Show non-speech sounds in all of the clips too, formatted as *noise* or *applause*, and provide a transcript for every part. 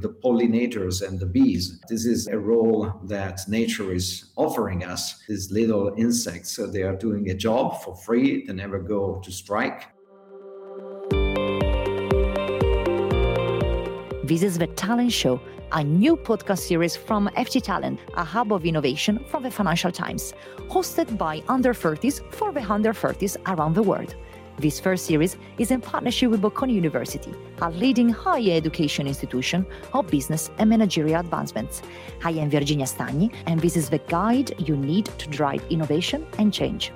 the pollinators and the bees. This is a role that nature is offering us. These little insects, so they are doing a job for free, they never go to strike. This is The Talent Show, a new podcast series from FT Talent, a hub of innovation from the Financial Times, hosted by under 30s for the under 30s around the world. This first series is in partnership with Bocconi University, a leading higher education institution of business and managerial advancements. I am Virginia Stagni, and this is the guide you need to drive innovation and change.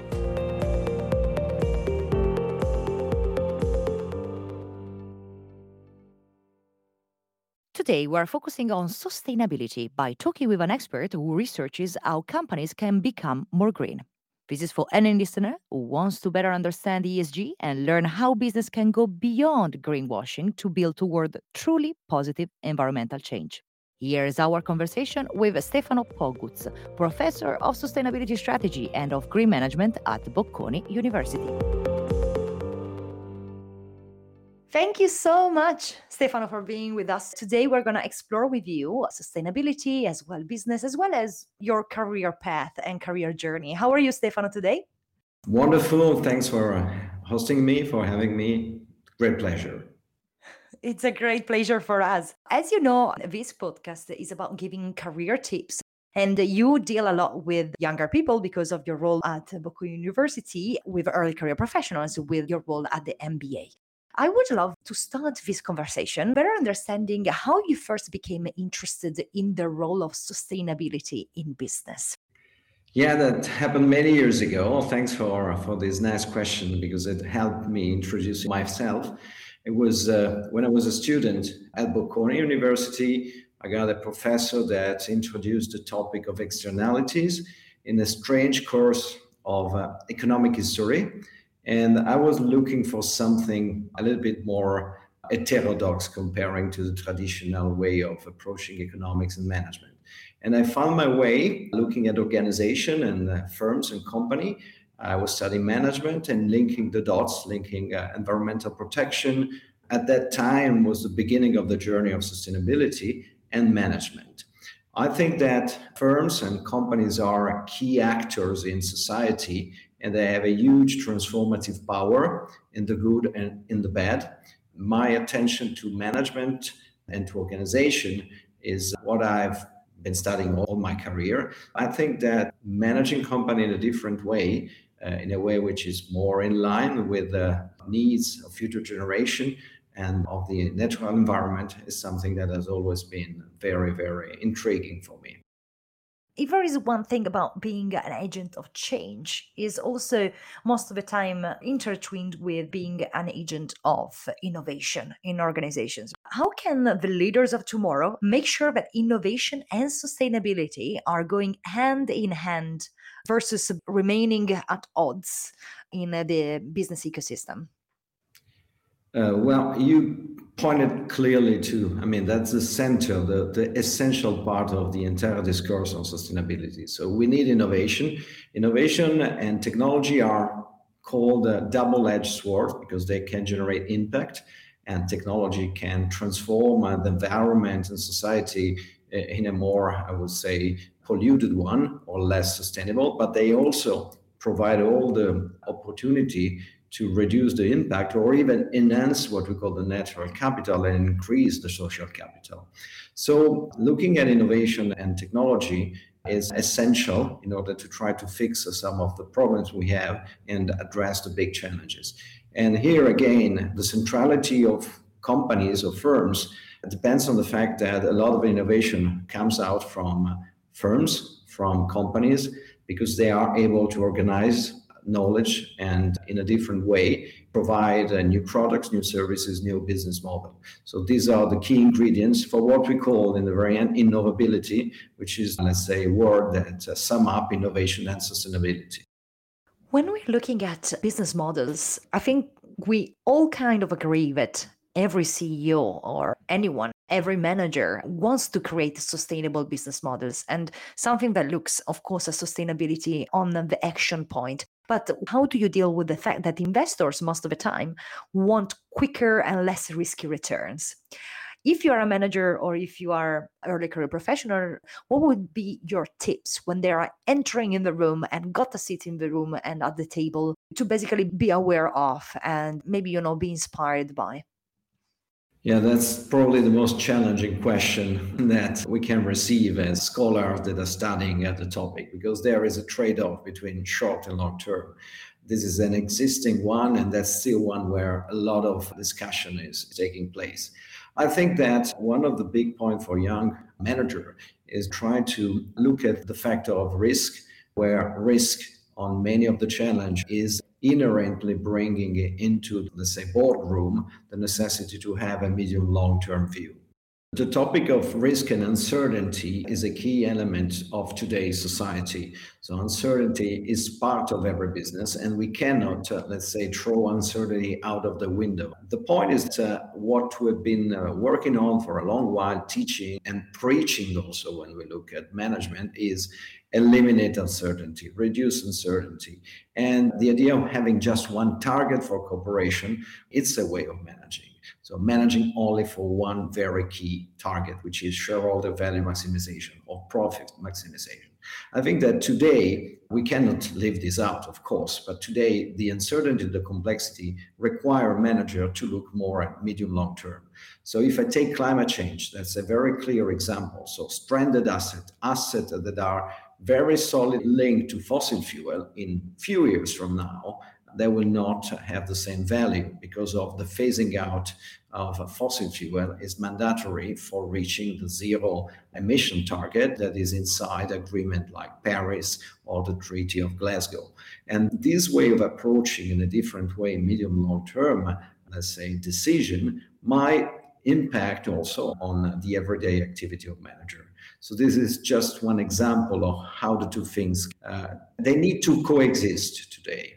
Today, we're focusing on sustainability by talking with an expert who researches how companies can become more green. This is for any listener who wants to better understand ESG and learn how business can go beyond greenwashing to build toward truly positive environmental change. Here is our conversation with Stefano Pogutz, Professor of Sustainability Strategy and of Green Management at Bocconi University. Thank you so much, Stefano, for being with us. Today, we're going to explore with you sustainability as well, business, as well as your career path and career journey. How are you, Stefano, today? Wonderful. Thanks for uh, hosting me, for having me. Great pleasure. It's a great pleasure for us. As you know, this podcast is about giving career tips and you deal a lot with younger people because of your role at Bocconi University with early career professionals, with your role at the MBA. I would love to start this conversation better understanding how you first became interested in the role of sustainability in business. Yeah, that happened many years ago. Thanks for, for this nice question because it helped me introduce myself. It was uh, when I was a student at Bocconi University. I got a professor that introduced the topic of externalities in a strange course of uh, economic history and I was looking for something a little bit more heterodox comparing to the traditional way of approaching economics and management. And I found my way looking at organization and uh, firms and company. I was studying management and linking the dots, linking uh, environmental protection. At that time was the beginning of the journey of sustainability and management. I think that firms and companies are key actors in society and they have a huge transformative power in the good and in the bad. My attention to management and to organization is what I've been studying all my career. I think that managing company in a different way, uh, in a way which is more in line with the needs of future generation and of the natural environment, is something that has always been very, very intriguing for me. If there is one thing about being an agent of change is also most of the time intertwined with being an agent of innovation in organizations. How can the leaders of tomorrow make sure that innovation and sustainability are going hand in hand versus remaining at odds in the business ecosystem uh, well you pointed clearly to, I mean, that's the center, the, the essential part of the entire discourse on sustainability. So we need innovation. Innovation and technology are called a double edged sword because they can generate impact and technology can transform the environment and society uh, in a more, I would say, polluted one or less sustainable, but they also provide all the opportunity to reduce the impact or even enhance what we call the natural capital and increase the social capital. So, looking at innovation and technology is essential in order to try to fix some of the problems we have and address the big challenges. And here again, the centrality of companies or firms depends on the fact that a lot of innovation comes out from firms, from companies, because they are able to organize knowledge and in a different way provide uh, new products, new services, new business model. So these are the key ingredients for what we call in the very end innovability, which is, let's say, a word that uh, sum up innovation and sustainability. When we're looking at business models, I think we all kind of agree that every CEO or anyone, every manager wants to create sustainable business models and something that looks, of course, at sustainability on the action point. But how do you deal with the fact that investors, most of the time, want quicker and less risky returns? If you are a manager or if you are early career professional, what would be your tips when they are entering in the room and got a seat in the room and at the table to basically be aware of and maybe, you know, be inspired by? Yeah, that's probably the most challenging question *laughs* that we can receive as scholars that are studying at the topic because there is a trade off between short and long term. This is an existing one, and that's still one where a lot of discussion is taking place. I think that one of the big points for young manager is trying to look at the factor of risk, where risk on many of the challenge is inherently bringing into, let's say, boardroom the necessity to have a medium long term view. The topic of risk and uncertainty is a key element of today's society. So, uncertainty is part of every business, and we cannot, uh, let's say, throw uncertainty out of the window. The point is uh, what we've been uh, working on for a long while, teaching and preaching also when we look at management, is eliminate uncertainty, reduce uncertainty. And the idea of having just one target for cooperation, it's a way of managing. So managing only for one very key target, which is shareholder value maximization or profit maximization. I think that today we cannot live this out, of course, but today the uncertainty, the complexity require a manager to look more at medium long term. So if I take climate change, that's a very clear example. So stranded asset, assets that are very solid link to fossil fuel in few years from now they will not have the same value because of the phasing out of fossil fuel is mandatory for reaching the zero emission target that is inside agreement like Paris or the Treaty of Glasgow. And this way of approaching in a different way, medium long term, let's say, decision might impact also on the everyday activity of manager. So this is just one example of how the two things uh, they need to coexist today.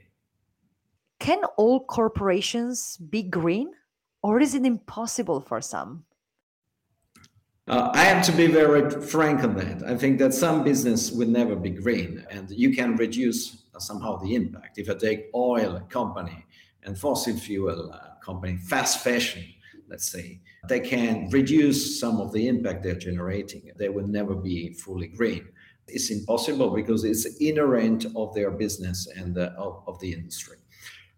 Can all corporations be green, or is it impossible for some? Uh, I have to be very frank on that. I think that some business will never be green, and you can reduce somehow the impact. If I take oil company and fossil fuel uh, company, fast fashion, let's say, they can reduce some of the impact they're generating. They will never be fully green. It's impossible because it's inherent of their business and uh, of, of the industry.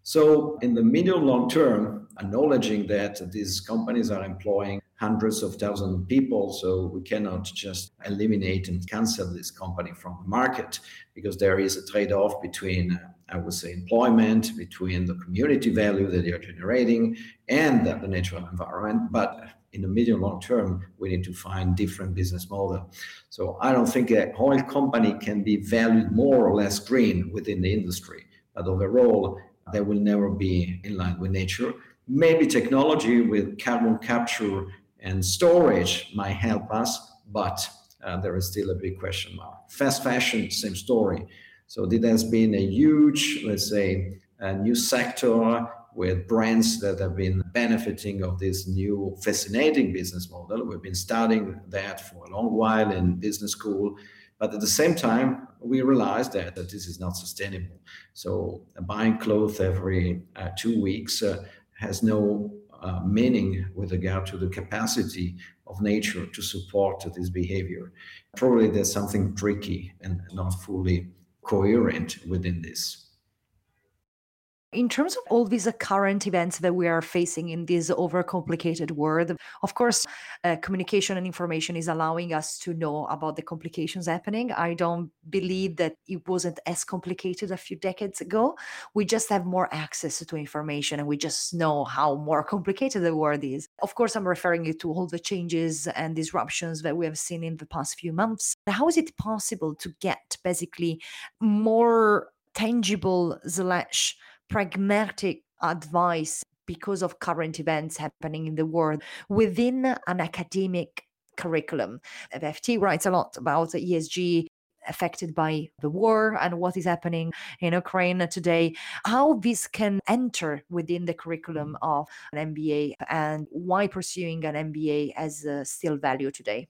So, in the medium long term, acknowledging that these companies are employing hundreds of thousands of people, so we cannot just eliminate and cancel this company from the market because there is a trade off between uh, I would say, employment, between the community value that they are generating and the, natural environment. But in the medium long term, we need to find different business model. So I don't think a oil company can be valued more or less green within the industry. But overall, they will never be in line with nature. Maybe technology with carbon capture and storage might help us, but uh, there is still a big question mark. Fast fashion, same story so it has been a huge, let's say, a new sector with brands that have been benefiting of this new fascinating business model. We've been studying that for a long while in business school. But at the same time, we realized that, that this is not sustainable. So uh, buying clothes every uh, two weeks uh, has no uh, meaning with regard to the capacity of nature to support this behavior. Probably there's something tricky and not fully coherent within this. In terms of all these uh, current events that we are facing in this overcomplicated world, of course, uh, communication and information is allowing us to know about the complications happening. I don't believe that it wasn't as complicated a few decades ago. We just have more access to information and we just know how more complicated the world is. Of course, I'm referring to all the changes and disruptions that we have seen in the past few months. How is it possible to get basically more tangible slash pragmatic advice because of current events happening in the world within an academic curriculum. FT writes a lot about the ESG affected by the war and what is happening in Ukraine today, how this can enter within the curriculum of an MBA and why pursuing an MBA has uh, still value today.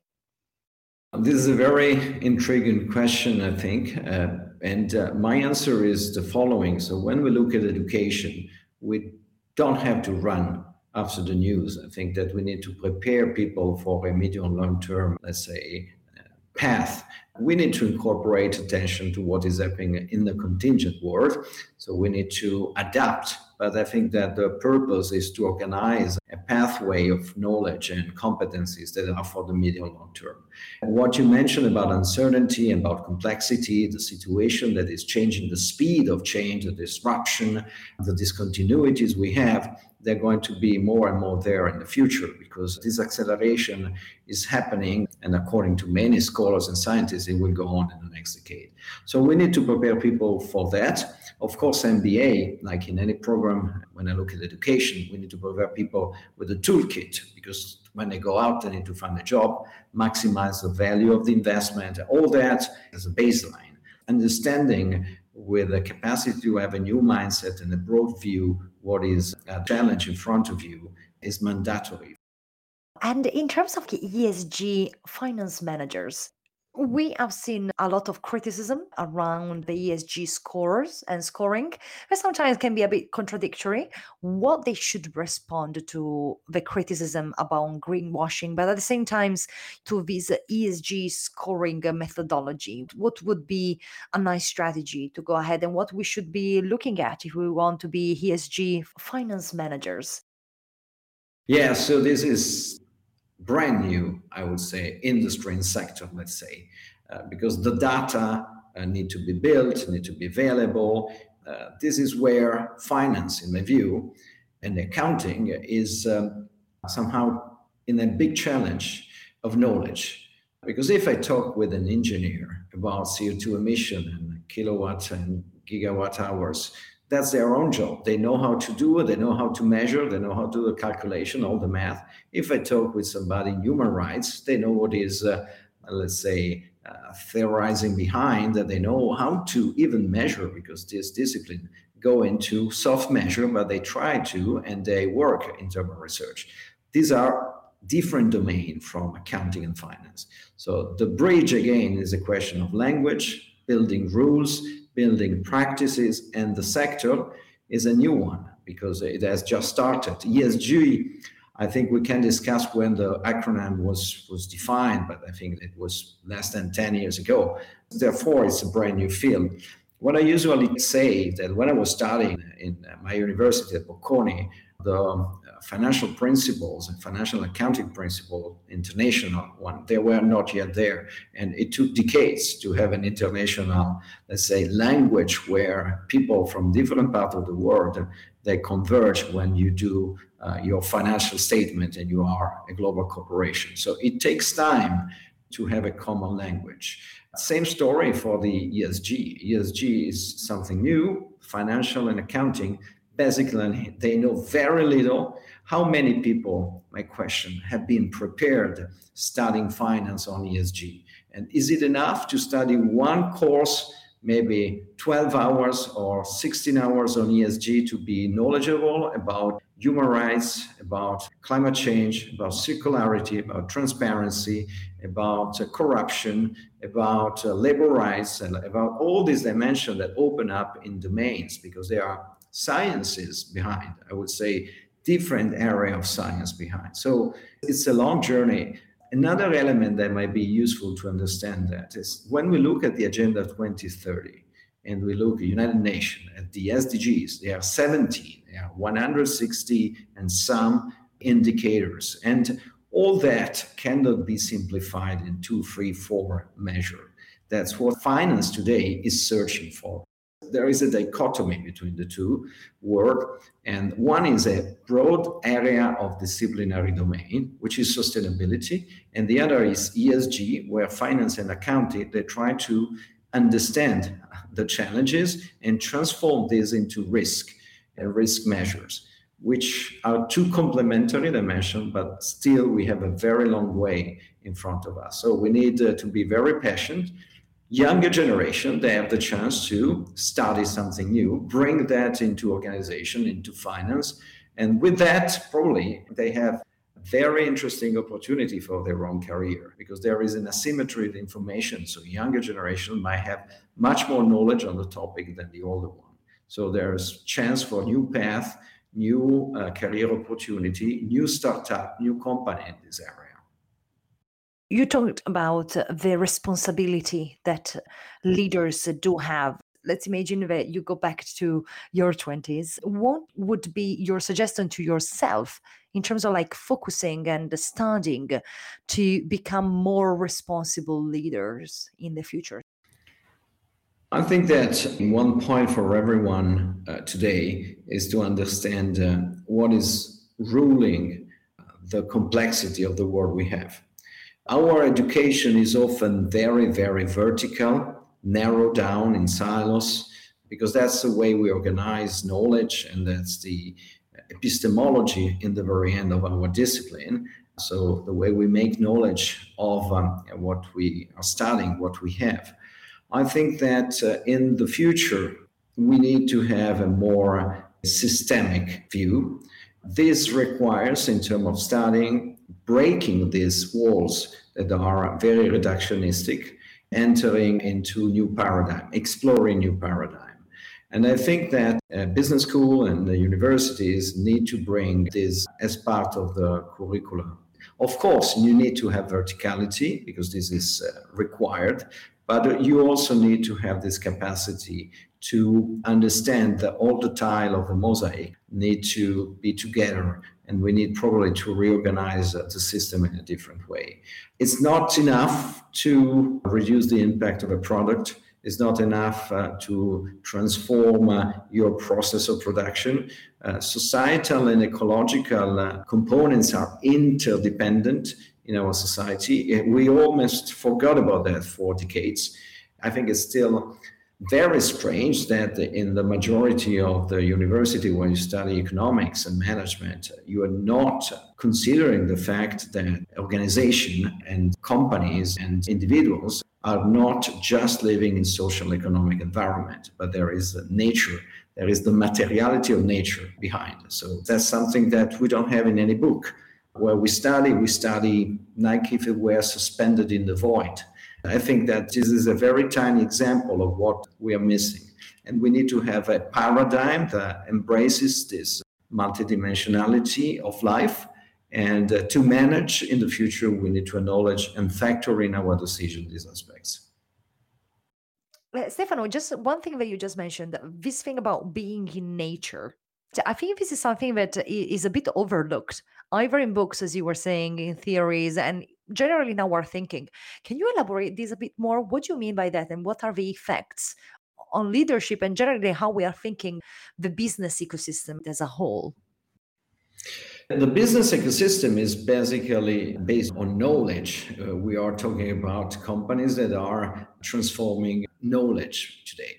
This is a very intriguing question, I think. Uh, and uh, my answer is the following. So, when we look at education, we don't have to run after the news. I think that we need to prepare people for a medium long term, let's say, path. We need to incorporate attention to what is happening in the contingent world. So we need to adapt. But I think that the purpose is to organize a pathway of knowledge and competencies that are for the medium long term. And what you mentioned about uncertainty about complexity, the situation that is changing, the speed of change, the disruption, the discontinuities we have, they're going to be more and more there in the future because this acceleration is happening. And according to many scholars and scientists, it will go on in the next decade. So we need to prepare people for that. Of course, MBA, like in any program, when I look at education, we need to prepare people with a toolkit because when they go out, they need to find a job, maximize the value of the investment, all that as a baseline. Understanding with the capacity to have a new mindset and a broad view what is a challenge in front of you is mandatory. And in terms of ESG finance managers, we have seen a lot of criticism around the ESG scores and scoring, that sometimes can be a bit contradictory. What they should respond to the criticism about greenwashing, but at the same time, to this ESG scoring methodology. What would be a nice strategy to go ahead and what we should be looking at if we want to be ESG finance managers? Yeah, so this is brand new, I would say, industry and sector, let's say, uh, because the data uh, need to be built, need to be available. Uh, this is where finance, in my view, and accounting is um, somehow in a big challenge of knowledge. Because if I talk with an engineer about CO2 emission and kilowatt and gigawatt hours, that's their own job. They know how to do it, they know how to measure, they know how to do the calculation, all the math. If I talk with somebody in human rights, they know what is, uh, let's say, uh, theorizing behind, that they know how to even measure because this discipline go into soft measure, but they try to and they work in terms of research. These are different domain from accounting and finance. So the bridge again is a question of language, building rules, building practices, and the sector is a new one because it has just started. ESG, I think we can discuss when the acronym was was defined, but I think it was less than 10 years ago. Therefore, it's a brand new field. What I usually say that when I was studying in my university at Bocconi, the financial principles and financial accounting principle, international one, they were not yet there. And it took decades to have an international, let's say, language where people from different parts of the world, they converge when you do uh, your financial statement and you are a global corporation. So it takes time to have a common language. Same story for the ESG. ESG is something new, financial and accounting basically they know very little. How many people, my question, have been prepared studying finance on ESG? And is it enough to study one course, maybe 12 hours or 16 hours on ESG to be knowledgeable about human rights, about climate change, about circularity, about transparency, about uh, corruption, about uh, labor rights, and about all these dimensions that open up in domains because they are sciences behind. I would say different area of science behind. So it's a long journey. Another element that might be useful to understand that is when we look at the Agenda 2030 and we look at United Nations at the SDGs, there are 17, there are 160 and some indicators. And all that cannot be simplified in two, three, four measure. That's what finance today is searching for there is a dichotomy between the two work and one is a broad area of disciplinary domain which is sustainability and the other is esg where finance and accounting they try to understand the challenges and transform this into risk and risk measures which are two complementary dimensions but still we have a very long way in front of us. So we need uh, to be very patient younger generation they have the chance to study something new bring that into organization into finance. And with that probably they have a very interesting opportunity for their own career because there is an asymmetry of information. So younger generation might have much more knowledge on the topic than the older one. So there's chance for new path new uh, career opportunity, new startup, new company in this area. You talked about the responsibility that leaders do have. Let's imagine that you go back to your 20s. What would be your suggestion to yourself in terms of like focusing and studying to become more responsible leaders in the future? I think that one point for everyone uh, today is to understand uh, what is ruling uh, the complexity of the world we have. Our education is often very, very vertical, narrowed down in silos, because that's the way we organize knowledge and that's the epistemology in the very end of our discipline. So, the way we make knowledge of um, what we are studying, what we have. I think that uh, in the future, we need to have a more systemic view. This requires, in terms of studying, breaking these walls that are very reductionistic, entering into new paradigm, exploring new paradigm. And I think that uh, business school and the universities need to bring this as part of the curriculum. Of course, you need to have verticality because this is uh, required, but you also need to have this capacity to understand that all the tile of the mosaic need to be together and we need probably to reorganize the system in a different way. It's not enough to reduce the impact of a product. It's not enough uh, to transform uh, your process of production. Uh, societal and ecological uh, components are interdependent in our society. We almost forgot about that for decades. I think it's still very strange that in the majority of the university when you study economics and management you are not considering the fact that organization and companies and individuals are not just living in social economic environment but there is nature there is the materiality of nature behind so that's something that we don't have in any book where we study, we study like if it were suspended in the void. I think that this is a very tiny example of what we are missing. And we need to have a paradigm that embraces this multidimensionality of life. And uh, to manage in the future, we need to acknowledge and factor in our decision these aspects. Uh, Stefano, just one thing that you just mentioned this thing about being in nature. I think this is something that is a bit overlooked, either in books, as you were saying, in theories, and generally in our thinking. Can you elaborate this a bit more? What do you mean by that, and what are the effects on leadership and generally how we are thinking the business ecosystem as a whole? The business ecosystem is basically based on knowledge. Uh, we are talking about companies that are transforming knowledge today.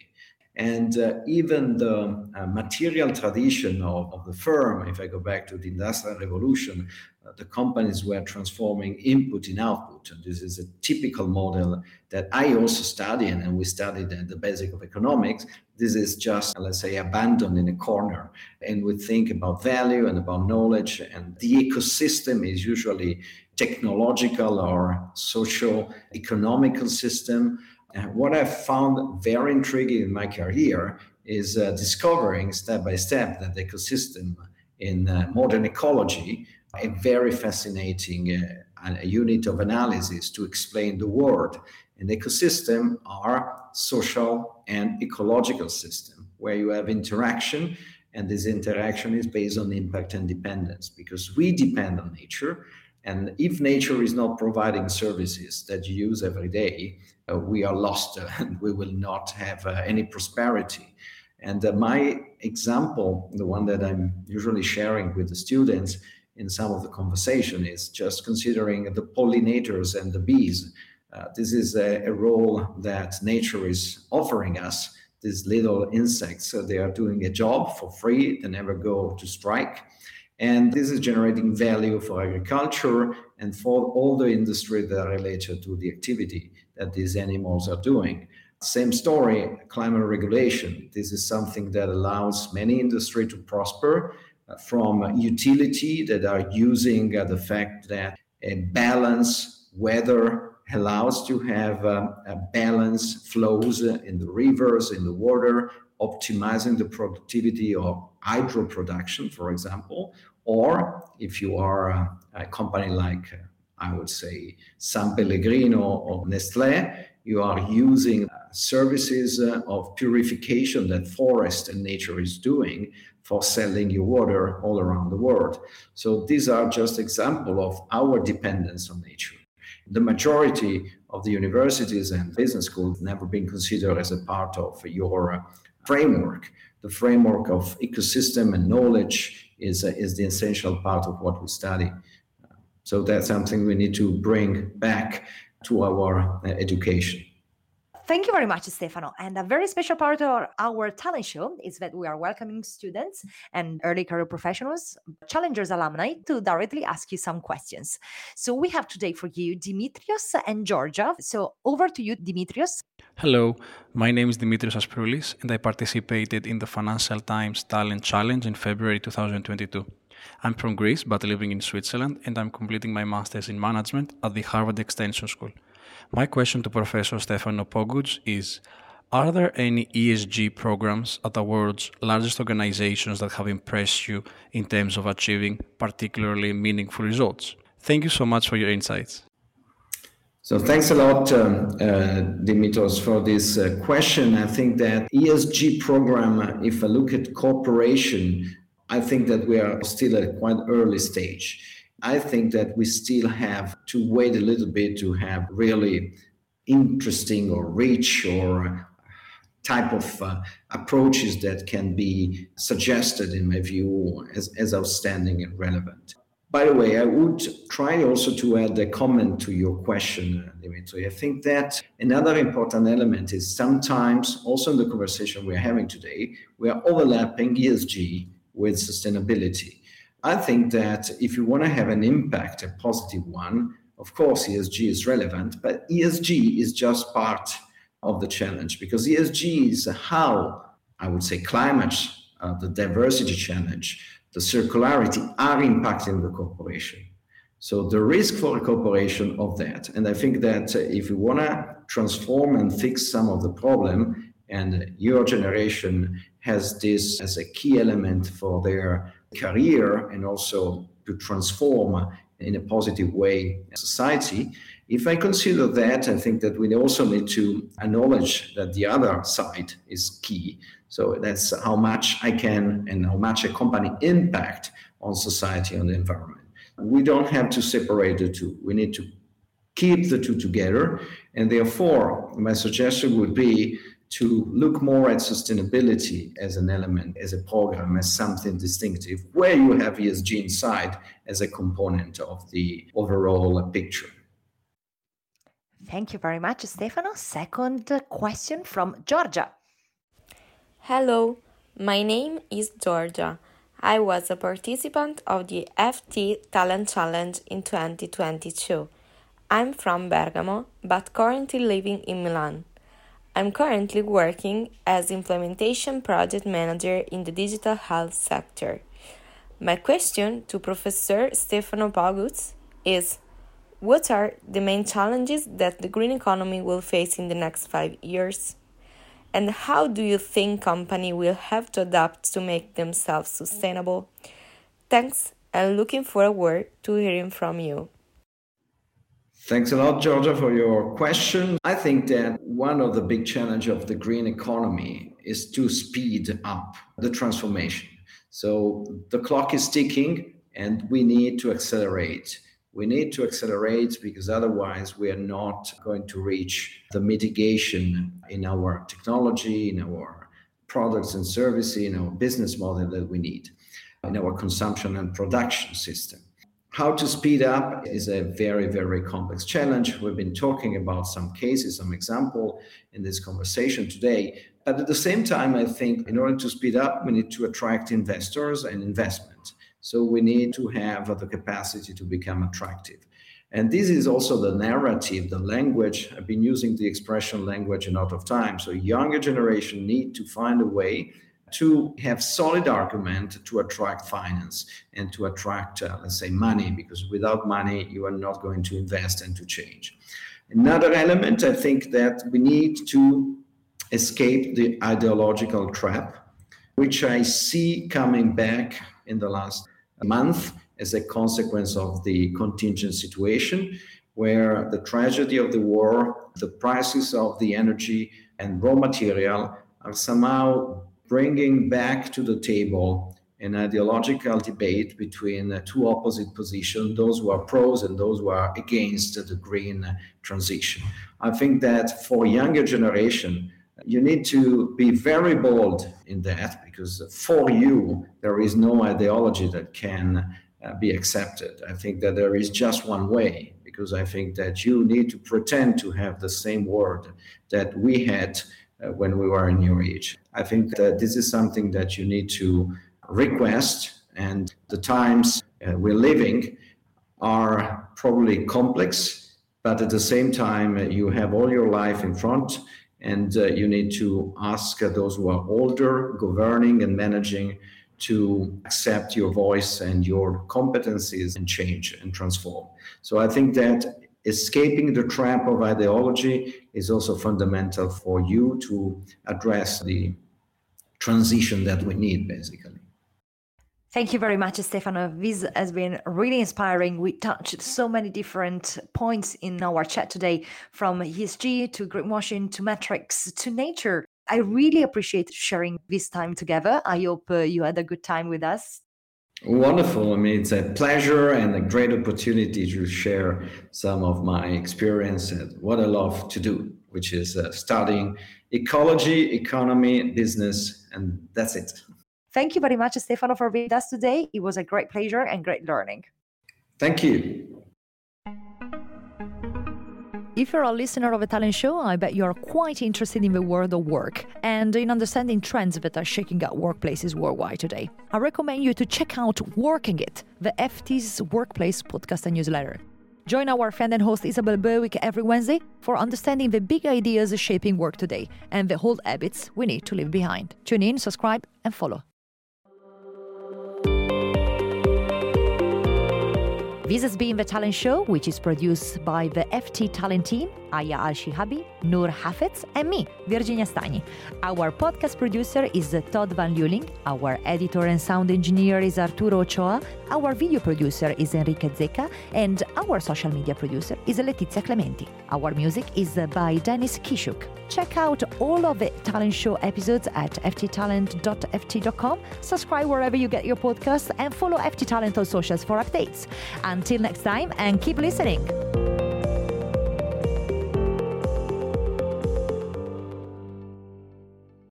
And uh, even the uh, material tradition of, of, the firm, if I go back to the Industrial Revolution, the companies were transforming input in output. And this is a typical model that I also study, and we studied at the basic of economics. This is just, let's say, abandoned in a corner. And we think about value and about knowledge, and the ecosystem is usually technological or social economical system And what I found very intriguing in my career is uh, discovering step by step that the ecosystem in uh, modern ecology, a very fascinating uh, unit of analysis to explain the world. An ecosystem are social and ecological system where you have interaction and this interaction is based on impact and dependence because we depend on nature and if nature is not providing services that you use every day uh, we are lost uh, *laughs* and we will not have uh, any prosperity. And my example, the one that I'm usually sharing with the students in some of the conversation, is just considering the pollinators and the bees. Uh, this is a, a, role that nature is offering us. These little insects, so they are doing a job for free. They never go to strike. And this is generating value for agriculture and for all the industry that are related to the activity that these animals are doing. Same story, climate regulation. This is something that allows many industry to prosper from utility that are using uh, the fact that a balance weather allows to have uh, a balance flows in the rivers, in the water, optimizing the productivity of hydro production, for example, or if you are a, a company like, uh, I would say, San Pellegrino or Nestle, you are using services uh, of purification that forest and nature is doing for selling your water all around the world. So these are just example of our dependence on nature. The majority of the universities and business schools never been considered as a part of your uh, framework. The framework of ecosystem and knowledge is, uh, is the essential part of what we study. So that's something we need to bring back to our uh, education. Thank you very much, Stefano. And a very special part of our talent show is that we are welcoming students and early career professionals, challengers alumni, to directly ask you some questions. So we have today for you Dimitrios and Georgia. So over to you, Dimitrios. Hello, my name is Dimitrios Asproulis, and I participated in the Financial Times Talent Challenge in February 2022. I'm from Greece but living in Switzerland, and I'm completing my master's in management at the Harvard Extension School. My question to Professor Stefano Pogutz is Are there any ESG programs at the world's largest organizations that have impressed you in terms of achieving particularly meaningful results? Thank you so much for your insights. So thanks a lot, um, uh, Dimitrios, for this uh, question. I think that ESG program, if I look at cooperation, I think that we are still at quite early stage. I think that we still have to wait a little bit to have really interesting or rich or type of uh, approaches that can be suggested, in my view, as, as outstanding and relevant. By the way, I would try also to add a comment to your question, Dimitri. I think that another important element is sometimes, also in the conversation we're having today, we are overlapping ESG with sustainability. I think that if you want to have an impact, a positive one, of course, ESG is relevant, but ESG is just part of the challenge because ESG is how I would say climate, uh, the diversity challenge, the circularity are impacting the corporation. So the risk for a corporation of that, and I think that if you want to transform and fix some of the problem, and your generation has this as a key element for their career and also to transform in a positive way society. If I consider that, I think that we also need to acknowledge that the other side is key. So that's how much I can and how much a company impact on society and the environment. We don't have to separate the two. We need to keep the two together. And therefore, my suggestion would be to look more at sustainability as an element, as a program, as something distinctive, where you have ESG inside as a component of the overall picture. Thank you very much, Stefano. Second question from Georgia. Hello, my name is Georgia. I was a participant of the FT Talent Challenge in 2022. I'm from Bergamo, but currently living in Milan. I'm currently working as implementation project manager in the digital health sector. My question to Professor Stefano Pogutz is What are the main challenges that the green economy will face in the next five years? And how do you think company will have to adapt to make themselves sustainable? Thanks and looking forward to hearing from you. Thanks a lot, Georgia, for your question. I think that one of the big challenges of the green economy is to speed up the transformation. So the clock is ticking and we need to accelerate. We need to accelerate because otherwise we are not going to reach the mitigation in our technology, in our products and services, in our business model that we need, in our consumption and production system. How to speed up is a very, very complex challenge. We've been talking about some cases, some example in this conversation today. But at the same time, I think in order to speed up, we need to attract investors and investment. So we need to have the capacity to become attractive. And this is also the narrative, the language. I've been using the expression language a lot of times. So younger generation need to find a way to have solid argument to attract finance and to attract, uh, let's say, money, because without money, you are not going to invest and to change. Another element, I think that we need to escape the ideological trap, which I see coming back in the last month as a consequence of the contingent situation, where the tragedy of the war, the prices of the energy and raw material are somehow bringing back to the table an ideological debate between two opposite positions, those who are pros and those who are against the green transition. I think that for younger generation, you need to be very bold in that because for you, there is no ideology that can uh, be accepted. I think that there is just one way because I think that you need to pretend to have the same word that we had when we were in your age. I think that this is something that you need to request, and the times uh, we're living are probably complex, but at the same time, uh, you have all your life in front, and uh, you need to ask those who are older, governing and managing, to accept your voice and your competencies and change and transform. So I think that escaping the trap of ideology is also fundamental for you to address the transition that we need, basically. Thank you very much, Stefano. This has been really inspiring. We touched so many different points in our chat today, from ESG to greenwashing to metrics to nature. I really appreciate sharing this time together. I hope uh, you had a good time with us. Wonderful. I mean, it's a pleasure and a great opportunity to share some of my experience and what I love to do, which is uh, studying ecology, economy, business, and that's it. Thank you very much, Stefano, for being with us today. It was a great pleasure and great learning. Thank you. If you're a listener of a talent show, I bet you're quite interested in the world of work and in understanding trends that are shaking up workplaces worldwide today. I recommend you to check out Working It, the FT's workplace podcast and newsletter. Join our friend and host Isabel Berwick every Wednesday for understanding the big ideas shaping work today and the old habits we need to leave behind. Tune in, subscribe, and follow. This has been The Talent Show, which is produced by the FT Talent team, Aya Al Shihabi, Noor Hafetz, and me, Virginia Stagni. Our podcast producer is Todd Van Luling. Our editor and sound engineer is Arturo Ochoa. Our video producer is Enrique Zecca. And our social media producer is Letizia Clementi. Our music is by Dennis Kishuk. Check out all of the Talent Show episodes at fttalent.ft.com. Subscribe wherever you get your podcasts and follow FT Talent on socials for updates. Until next time, and keep listening.